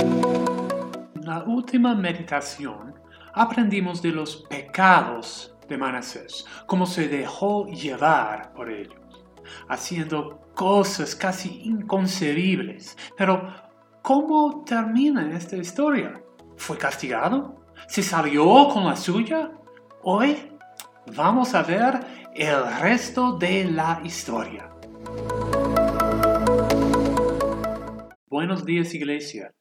En la última meditación aprendimos de los pecados de Manasés, cómo se dejó llevar por ellos, haciendo cosas casi inconcebibles. Pero, ¿cómo termina esta historia? ¿Fue castigado? ¿Se salió con la suya? Hoy vamos a ver el resto de la historia. Buenos días, iglesia.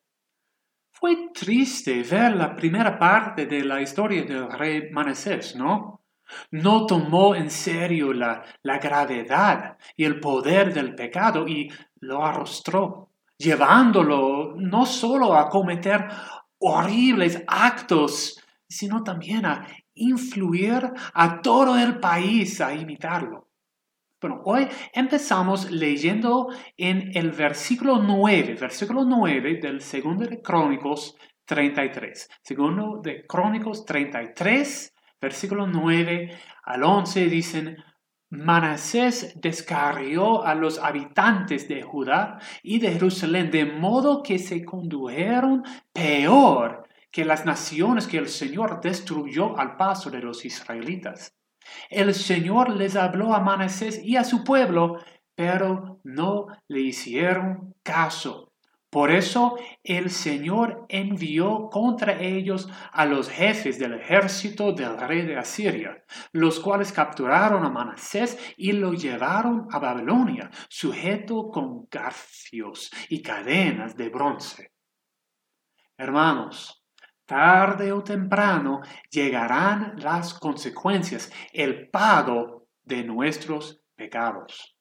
Fue triste ver la primera parte de la historia del rey Manasés, ¿no? No tomó en serio la, la gravedad y el poder del pecado y lo arrostró, llevándolo no solo a cometer horribles actos, sino también a influir a todo el país a imitarlo. Bueno, hoy empezamos leyendo en el versículo 9, versículo 9 del segundo de Crónicos 33. Segundo de Crónicos 33, versículo 9 al 11 dicen, Manasés descarrió a los habitantes de Judá y de Jerusalén de modo que se condujeron peor que las naciones que el Señor destruyó al paso de los israelitas. El Señor les habló a Manasés y a su pueblo, pero no le hicieron caso. Por eso el Señor envió contra ellos a los jefes del ejército del rey de Asiria, los cuales capturaron a Manasés y lo llevaron a Babilonia, sujeto con garfios y cadenas de bronce. Hermanos, tarde o temprano llegarán las consecuencias, el pago de nuestros pecados.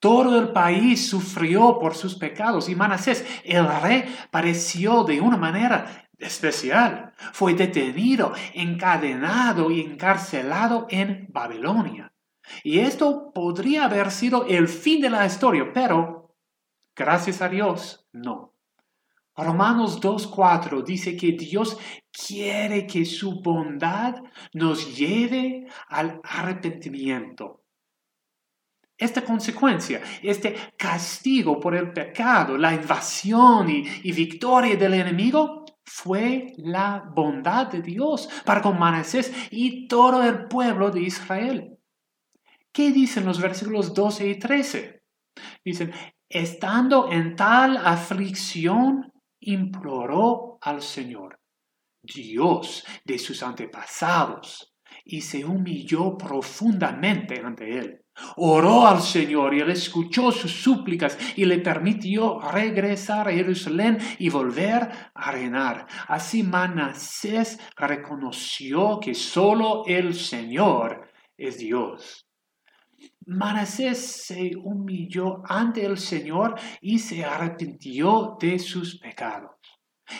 Todo el país sufrió por sus pecados y Manasés, el rey, pareció de una manera especial. Fue detenido, encadenado y encarcelado en Babilonia. Y esto podría haber sido el fin de la historia, pero gracias a Dios, no. Romanos 2.4 dice que Dios quiere que su bondad nos lleve al arrepentimiento. Esta consecuencia, este castigo por el pecado, la invasión y, victoria del enemigo, fue la bondad de Dios para con Manasés y todo el pueblo de Israel. ¿Qué dicen los versículos 12 y 13? Dicen, estando en tal aflicción, imploró al Señor, Dios de sus antepasados, y se humilló profundamente ante él. Oró al Señor y él escuchó sus súplicas y le permitió regresar a Jerusalén y volver a reinar. Así Manasés reconoció que solo el Señor es Dios. Manasés se humilló ante el Señor y se arrepintió de sus pecados.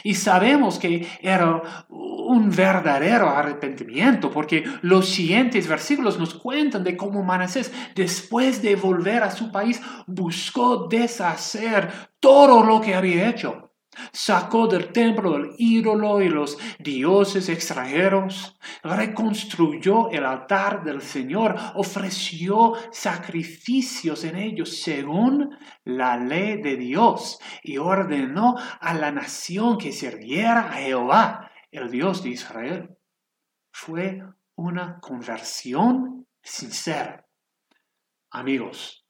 Y sabemos que era un verdadero arrepentimiento, porque los siguientes versículos nos cuentan de cómo Manasés, después de volver a su país, buscó deshacer todo lo que había hecho. Sacó del templo el ídolo y los dioses extranjeros, reconstruyó el altar del Señor, ofreció sacrificios en ellos según la ley de Dios y ordenó a la nación que sirviera a Jehová, el Dios de Israel. Fue una conversión sincera. Amigos,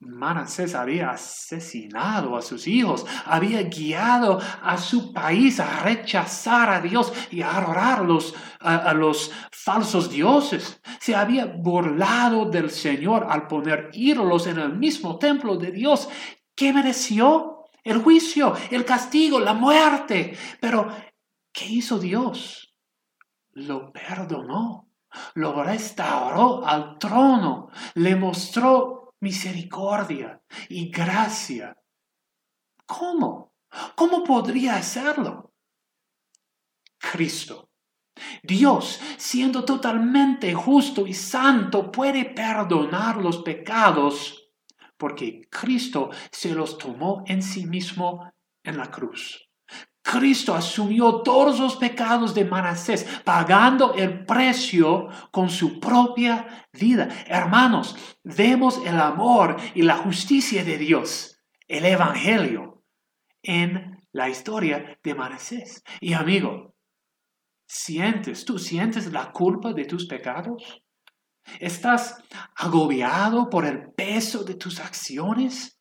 Manasés había asesinado a sus hijos, había guiado a su país a rechazar a Dios y a adorar a, a los falsos dioses. Se había burlado del Señor al poner ídolos en el mismo templo de Dios. ¿Qué mereció? El juicio, el castigo, la muerte. Pero, ¿qué hizo Dios? Lo perdonó lo restauró al trono, le mostró misericordia y gracia. ¿Cómo? ¿Cómo podría hacerlo? Cristo. Dios, siendo totalmente justo y santo, puede perdonar los pecados porque Cristo se los tomó en sí mismo en la cruz. Cristo asumió todos los pecados de Manasés, pagando el precio con su propia vida. Hermanos, vemos el amor y la justicia de Dios, el Evangelio, en la historia de Manasés. Y amigo, ¿sientes, tú sientes la culpa de tus pecados? ¿Estás agobiado por el peso de tus acciones?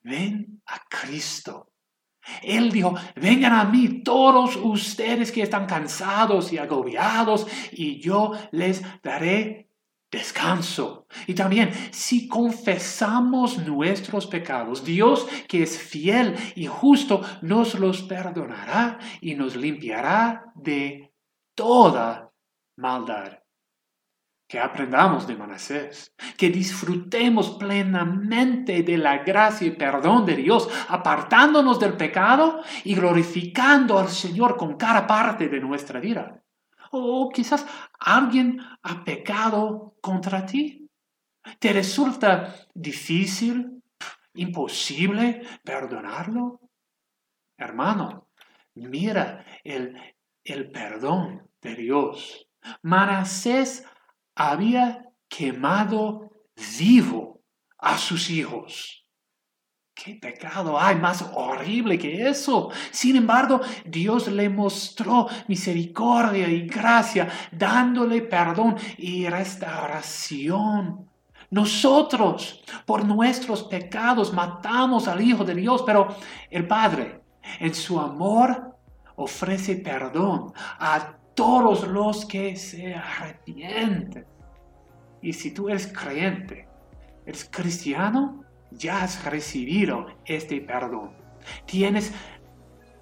Ven a Cristo. Él dijo, vengan a mí todos ustedes que están cansados y agobiados, y yo les daré descanso. Y también, si confesamos nuestros pecados, Dios que es fiel y justo nos los perdonará y nos limpiará de toda maldad que aprendamos de Manasés, que disfrutemos plenamente de la gracia y perdón de Dios, apartándonos del pecado y glorificando al Señor con cada parte de nuestra vida. O quizás alguien ha pecado contra ti. ¿Te resulta difícil, imposible perdonarlo? Hermano, mira el, el perdón de Dios. Manasés había quemado vivo a sus hijos. ¿Qué pecado hay más horrible que eso? Sin embargo, Dios le mostró misericordia y gracia, dándole perdón y restauración. Nosotros, por nuestros pecados, matamos al Hijo de Dios, pero el Padre, en su amor, ofrece perdón a todos los que se arrepienten. Y si tú eres creyente, eres cristiano, ya has recibido este perdón. Tienes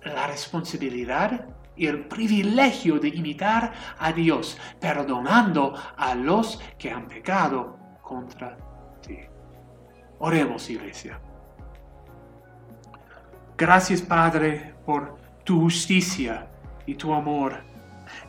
la responsabilidad y el privilegio de imitar a Dios, perdonando a los que han pecado contra ti. Oremos, iglesia. Gracias, Padre, por tu justicia y tu amor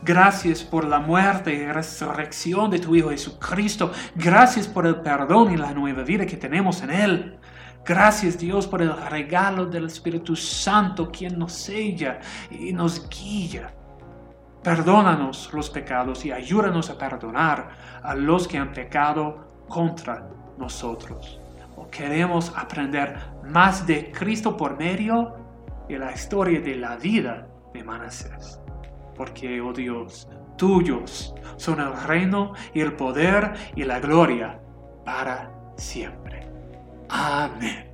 Gracias por la muerte y resurrección de tu Hijo Jesucristo. Gracias por el perdón y la nueva vida que tenemos en Él. Gracias Dios por el regalo del Espíritu Santo quien nos sella y nos guía. Perdónanos los pecados y ayúdanos a perdonar a los que han pecado contra nosotros. O queremos aprender más de Cristo por medio de la historia de la vida de Manasés porque, oh Dios, tuyos son el reino y el poder y la gloria para siempre. Amén.